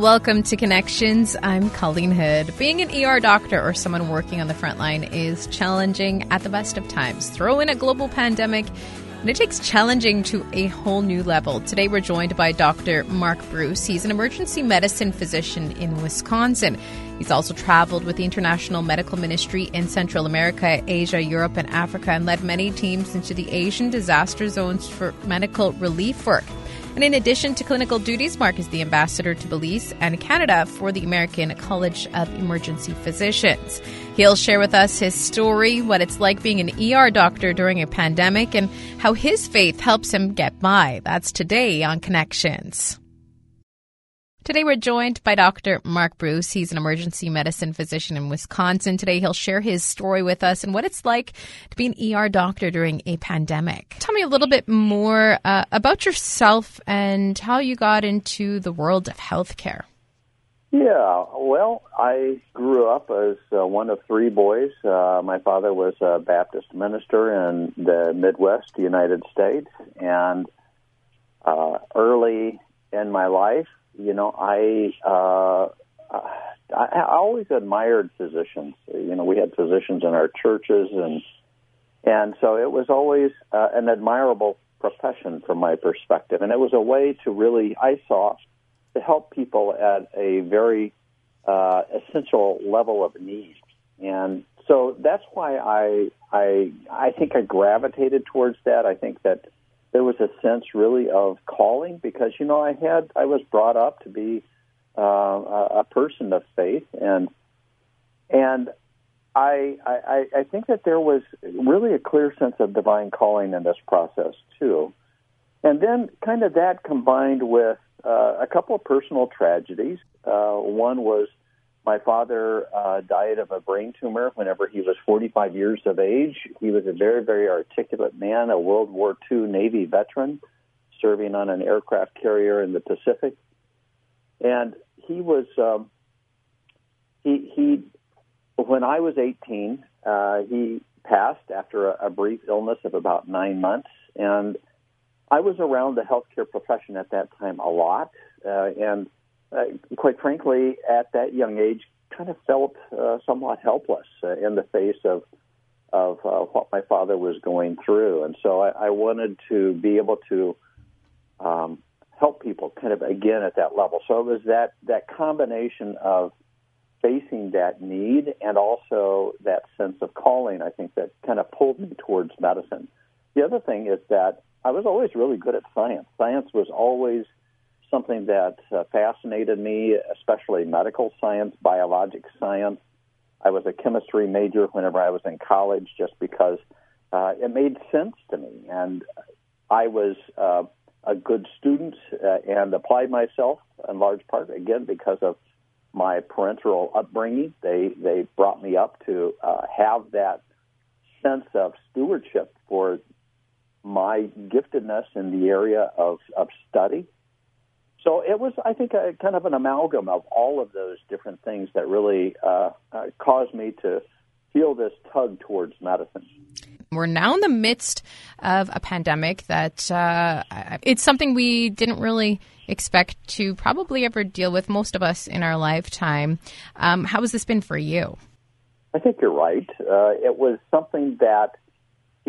Welcome to Connections. I'm Colleen Hood. Being an ER doctor or someone working on the front line is challenging at the best of times. Throw in a global pandemic, and it takes challenging to a whole new level. Today, we're joined by Dr. Mark Bruce. He's an emergency medicine physician in Wisconsin. He's also traveled with the International Medical Ministry in Central America, Asia, Europe, and Africa, and led many teams into the Asian disaster zones for medical relief work. And in addition to clinical duties, Mark is the ambassador to Belize and Canada for the American College of Emergency Physicians. He'll share with us his story, what it's like being an ER doctor during a pandemic, and how his faith helps him get by. That's today on Connections. Today we're joined by Dr. Mark Bruce. He's an emergency medicine physician in Wisconsin. Today he'll share his story with us and what it's like to be an ER doctor during a pandemic. Tell me a little bit more uh, about yourself and how you got into the world of healthcare. Yeah, well, I grew up as uh, one of three boys. Uh, my father was a Baptist minister in the Midwest United States, and uh, early in my life, you know, I, uh, I I always admired physicians. You know, we had physicians in our churches, and and so it was always uh, an admirable profession from my perspective, and it was a way to really I saw to help people at a very uh, essential level of need, and so that's why I I I think I gravitated towards that. I think that there was a sense really of calling because you know I had I was brought up to be uh, a, person of faith and and I, I I think that there was really a clear sense of divine calling in this process too, and then kind of that combined with uh, a couple of personal tragedies. Uh, one was my father uh, died of a brain tumor whenever he was 45 years of age. He was a very, very articulate man, a World War II Navy veteran, serving on an aircraft carrier in the Pacific. And he was, um, he, he, when I was 18, uh, he passed after a, a brief illness of about nine months. And I was around the healthcare profession at that time a lot. Uh, and uh, quite frankly, at that young age, kind of felt uh, somewhat helpless uh, in the face of of uh, what my father was going through, and so I, I wanted to be able to um, help people, kind of again at that level. So it was that that combination of facing that need and also that sense of calling. I think that kind of pulled me towards medicine. The other thing is that I was always really good at science. Science was always something that uh, fascinated me, especially medical science, biologic science. I was a chemistry major whenever I was in college just because uh, it made sense to me. And I was uh, a good student uh, and applied myself in large part, again, because of my parental upbringing. They, they brought me up to uh, have that sense of stewardship for my giftedness in the area of, of study so it was, I think, a, kind of an amalgam of all of those different things that really uh, uh, caused me to feel this tug towards medicine. We're now in the midst of a pandemic that uh, it's something we didn't really expect to probably ever deal with, most of us in our lifetime. Um, how has this been for you? I think you're right. Uh, it was something that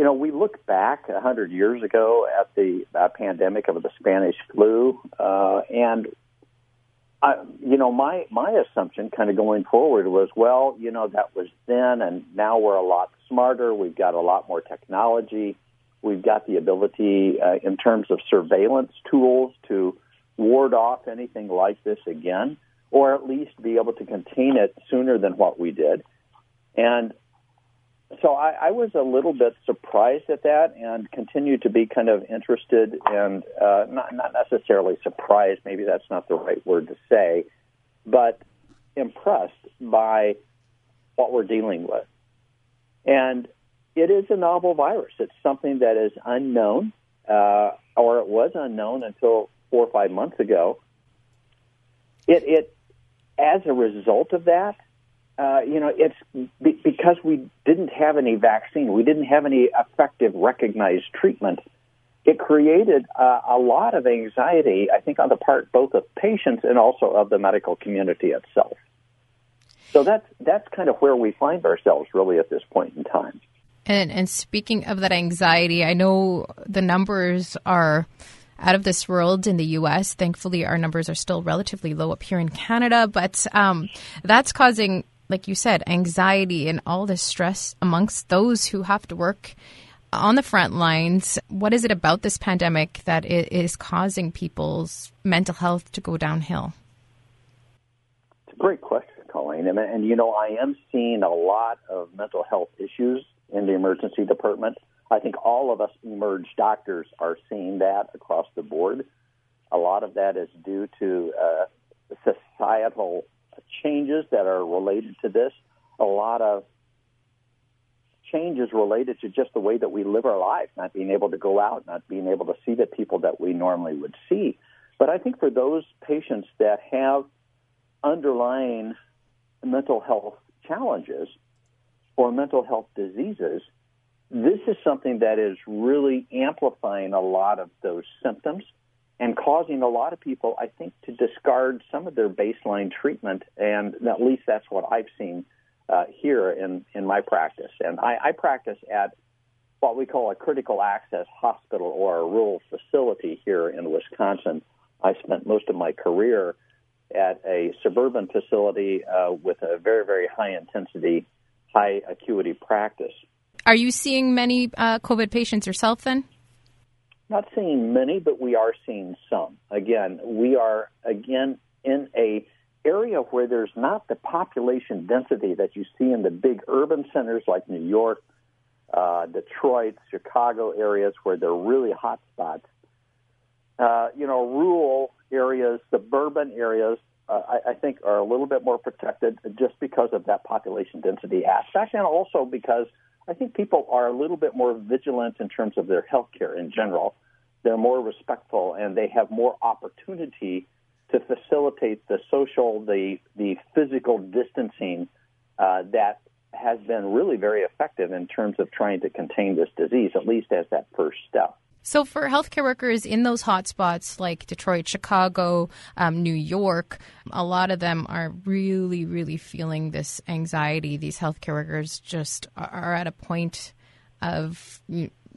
you know, we look back a hundred years ago at the uh, pandemic of the Spanish flu, uh, and I, you know, my my assumption, kind of going forward, was well, you know, that was then, and now we're a lot smarter. We've got a lot more technology. We've got the ability, uh, in terms of surveillance tools, to ward off anything like this again, or at least be able to contain it sooner than what we did. And so I, I was a little bit surprised at that and continued to be kind of interested and uh, not, not necessarily surprised, maybe that's not the right word to say, but impressed by what we're dealing with. And it is a novel virus. It's something that is unknown, uh, or it was unknown until four or five months ago. It, it, as a result of that, uh, you know, it's be- because we didn't have any vaccine, we didn't have any effective recognized treatment. It, created uh, a lot of anxiety, I think, on the part both of patients and also of the medical community itself. So that's that's kind of where we find ourselves really at this point in time. And and speaking of that anxiety, I know the numbers are out of this world in the U.S. Thankfully, our numbers are still relatively low up here in Canada, but um, that's causing, like you said, anxiety and all this stress amongst those who have to work on the front lines. What is it about this pandemic that is causing people's mental health to go downhill? It's a great question, Colleen. And, and you know, I am seeing a lot of mental health issues in the emergency department. I think all of us emerge doctors are seeing that across the board. A lot of that is due to uh, societal changes that are related to this. A lot of changes related to just the way that we live our life, not being able to go out, not being able to see the people that we normally would see. But I think for those patients that have underlying mental health challenges or mental health diseases, this is something that is really amplifying a lot of those symptoms and causing a lot of people, I think, to discard some of their baseline treatment. And at least that's what I've seen uh, here in, in my practice. And I, I practice at what we call a critical access hospital or a rural facility here in Wisconsin. I spent most of my career at a suburban facility uh, with a very, very high intensity, high acuity practice. Are you seeing many uh, COVID patients yourself then? Not seeing many, but we are seeing some. Again, we are again in a area where there's not the population density that you see in the big urban centers like New York, uh, Detroit, Chicago areas where they're really hot spots. Uh, you know, rural areas, suburban areas, uh, I, I think are a little bit more protected just because of that population density aspect, and also because I think people are a little bit more vigilant in terms of their health care in general. They're more respectful and they have more opportunity to facilitate the social, the, the physical distancing uh, that has been really very effective in terms of trying to contain this disease, at least as that first step. So, for healthcare workers in those hotspots like Detroit, Chicago, um, New York, a lot of them are really, really feeling this anxiety. These healthcare workers just are at a point of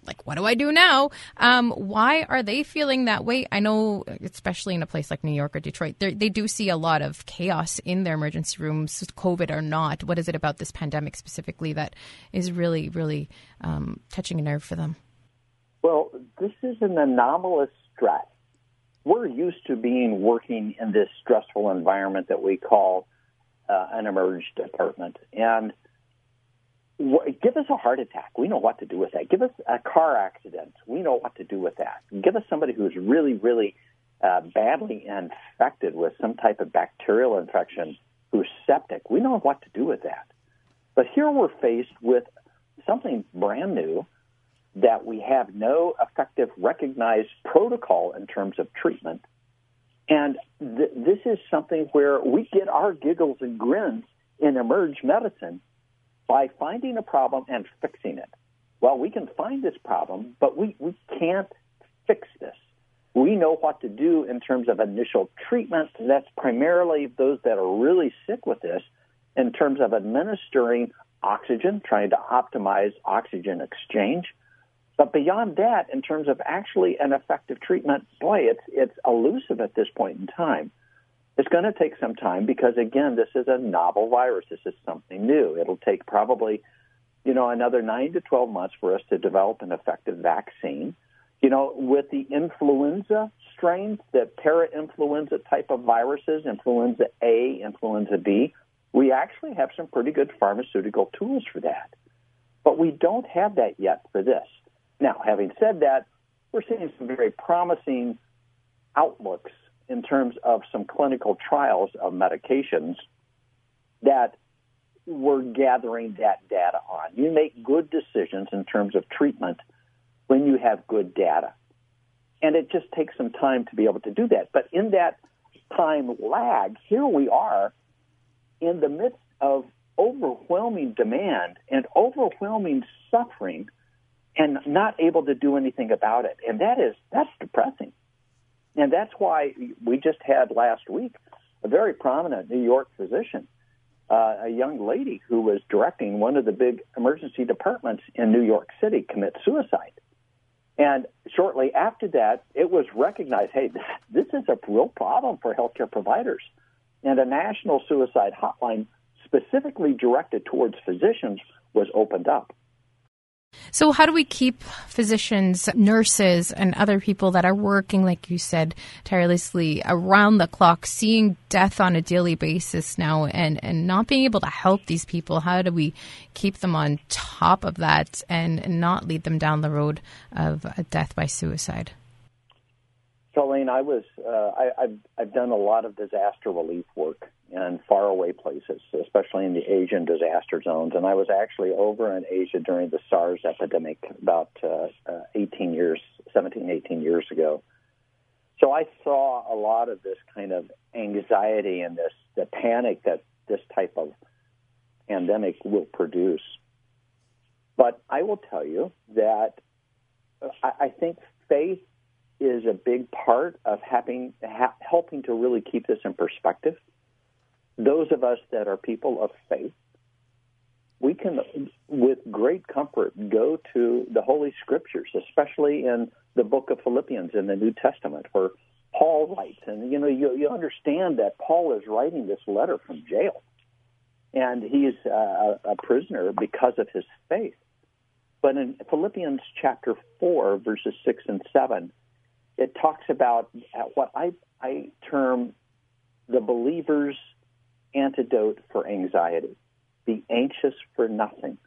like, what do I do now? Um, why are they feeling that way? I know, especially in a place like New York or Detroit, they do see a lot of chaos in their emergency rooms, COVID or not. What is it about this pandemic specifically that is really, really um, touching a nerve for them? Well, this is an anomalous stress. We're used to being working in this stressful environment that we call uh, an emerge department. And w- give us a heart attack. We know what to do with that. Give us a car accident. We know what to do with that. Give us somebody who's really, really uh, badly infected with some type of bacterial infection who's septic. We know what to do with that. But here we're faced with something brand new that we have no effective recognized protocol in terms of treatment. And th- this is something where we get our giggles and grins in emerge medicine by finding a problem and fixing it. Well, we can find this problem, but we, we can't fix this. We know what to do in terms of initial treatment. That's primarily those that are really sick with this in terms of administering oxygen, trying to optimize oxygen exchange but beyond that, in terms of actually an effective treatment, boy, it's it's elusive at this point in time. It's going to take some time because again, this is a novel virus. This is something new. It'll take probably, you know, another nine to twelve months for us to develop an effective vaccine. You know, with the influenza strains, the para-influenza type of viruses, influenza A, influenza B, we actually have some pretty good pharmaceutical tools for that. But we don't have that yet for this. Now, having said that, we're seeing some very promising outlooks in terms of some clinical trials of medications that we're gathering that data on. You make good decisions in terms of treatment when you have good data. And it just takes some time to be able to do that. But in that time lag, here we are in the midst of overwhelming demand and overwhelming suffering and not able to do anything about it. And that is, that's depressing. And that's why we just had last week a very prominent New York physician, uh, a young lady who was directing one of the big emergency departments in New York City commit suicide. And shortly after that, it was recognized hey, this is a real problem for healthcare providers. And a national suicide hotline specifically directed towards physicians was opened up. So, how do we keep physicians, nurses, and other people that are working, like you said, tirelessly around the clock, seeing death on a daily basis now and, and not being able to help these people? How do we keep them on top of that and, not lead them down the road of death by suicide? Colleen, I was uh, I, I've I've done a lot of disaster relief work in faraway places, especially in the Asian disaster zones. And I was actually over in Asia during the SARS epidemic about uh, uh, 18 years, 17, 18 years ago. So I saw a lot of this kind of anxiety and this the panic that this type of pandemic will produce. But I will tell you that I, I think faith is a big part of having ha- helping to really keep this in perspective those of us that are people of faith, we can, with great comfort, go to the Holy Scriptures, especially in the book of Philippians in the New Testament, where Paul writes. And, you know, you, you understand that Paul is writing this letter from jail, and he is uh, a prisoner because of his faith. But in Philippians chapter 4, verses 6 and 7, it talks about what I, I term the believer's antidote for anxiety. Be anxious for nothing,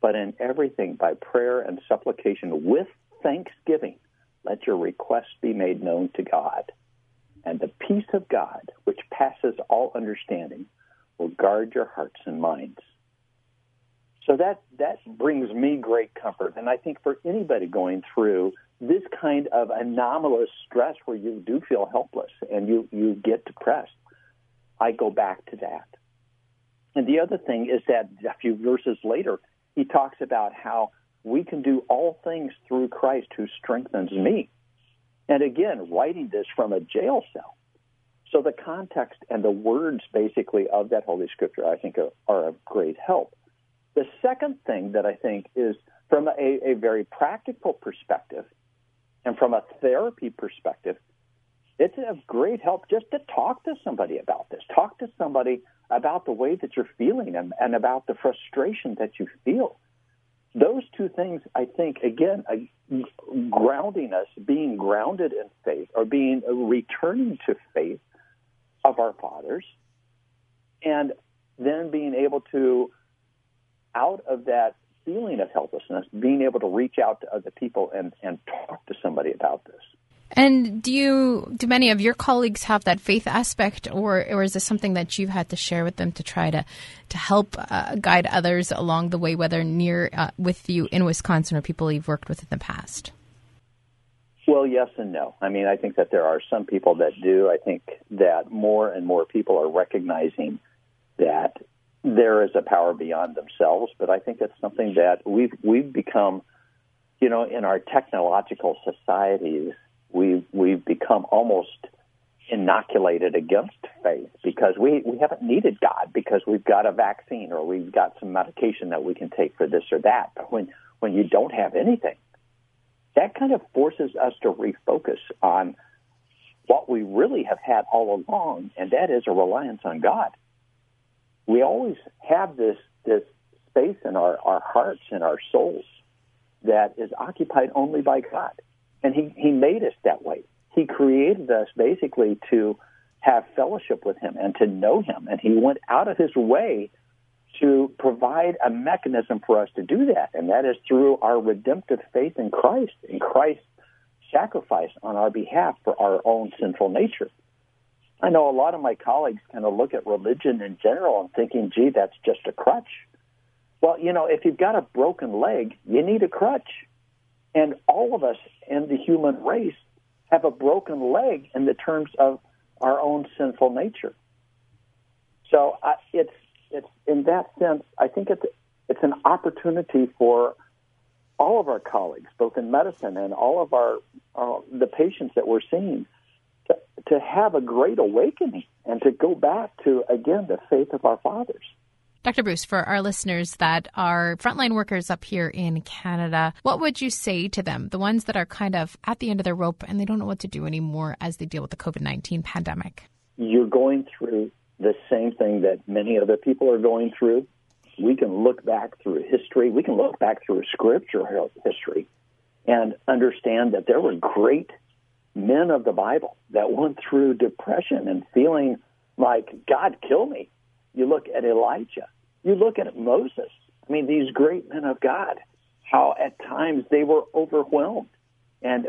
but in everything by prayer and supplication with thanksgiving, let your requests be made known to God. And the peace of God, which passes all understanding, will guard your hearts and minds. So that, that brings me great comfort. And I think for anybody going through this kind of anomalous stress where you do feel helpless and you, you get depressed, I go back to that. And the other thing is that a few verses later, he talks about how we can do all things through Christ who strengthens me. And again, writing this from a jail cell. So the context and the words basically of that Holy Scripture, I think, are, are of great help. The second thing that I think is from a, a very practical perspective and from a therapy perspective, it's of great help just to talk to somebody about this. Talk to somebody about the way that you're feeling and, and about the frustration that you feel. Those two things, I think, again, uh, grounding us, being grounded in faith, or being uh, returning to faith of our fathers, and then being able to, out of that feeling of helplessness, being able to reach out to other people and, and talk to somebody about this. And do you do many of your colleagues have that faith aspect, or or is this something that you've had to share with them to try to to help uh, guide others along the way, whether near uh, with you in Wisconsin or people you've worked with in the past? Well, yes and no. I mean, I think that there are some people that do. I think that more and more people are recognizing that there is a power beyond themselves. But I think it's something that we've we've become, you know, in our technological societies we've we've become almost inoculated against faith because we, we haven't needed God because we've got a vaccine or we've got some medication that we can take for this or that. But when, when you don't have anything, that kind of forces us to refocus on what we really have had all along, and that is a reliance on God. We always have this this space in our, our hearts and our souls that is occupied only by God. And he, he made us that way. He created us basically to have fellowship with him and to know him. And he went out of his way to provide a mechanism for us to do that. And that is through our redemptive faith in Christ, in Christ's sacrifice on our behalf for our own sinful nature. I know a lot of my colleagues kind of look at religion in general and thinking, gee, that's just a crutch. Well, you know, if you've got a broken leg, you need a crutch. And all of us in the human race have a broken leg in the terms of our own sinful nature. So I, it's it's in that sense, I think it's it's an opportunity for all of our colleagues, both in medicine and all of our uh, the patients that we're seeing, to have a great awakening and to go back to again the faith of our fathers. Dr. Bruce, for our listeners that are frontline workers up here in Canada, what would you say to them, the ones that are kind of at the end of their rope and they don't know what to do anymore as they deal with the COVID 19 pandemic? You're going through the same thing that many other people are going through. We can look back through history, we can look back through scripture history and understand that there were great men of the Bible that went through depression and feeling like, God, kill me. You look at Elijah you look at Moses. I mean, these great men of God, how at times they were overwhelmed. And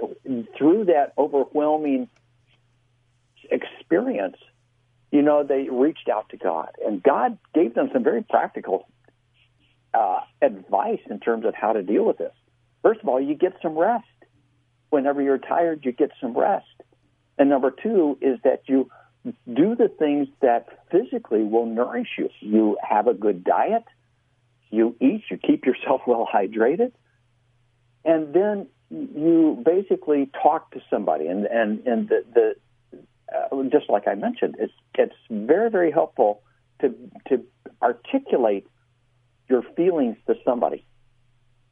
through that overwhelming experience, you know, they reached out to God. And God gave them some very practical uh, advice in terms of how to deal with this. First of all, you get some rest. Whenever you're tired, you get some rest. And number two is that you do the things that physically will nourish you. You have a good diet, you eat, you keep yourself well hydrated, and then you basically talk to somebody. And and and the, the uh, just like I mentioned, it's it's very very helpful to to articulate your feelings to somebody,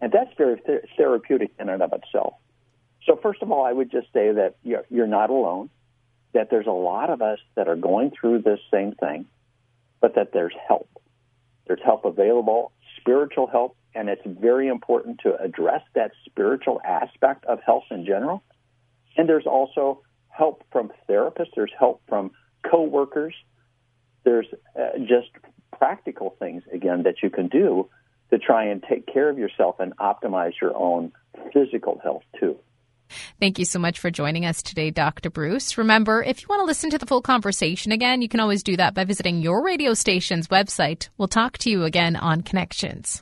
and that's very th- therapeutic in and of itself. So first of all, I would just say that you're, you're not alone that there's a lot of us that are going through this same thing, but that there's help. There's help available, spiritual help, and it's very important to address that spiritual aspect of health in general. And there's also help from therapists, there's help from coworkers, there's uh, just practical things, again, that you can do to try and take care of yourself and optimize your own physical health too. Thank you so much for joining us today, Dr. Bruce. Remember, if you want to listen to the full conversation again, you can always do that by visiting your radio station's website. We'll talk to you again on Connections.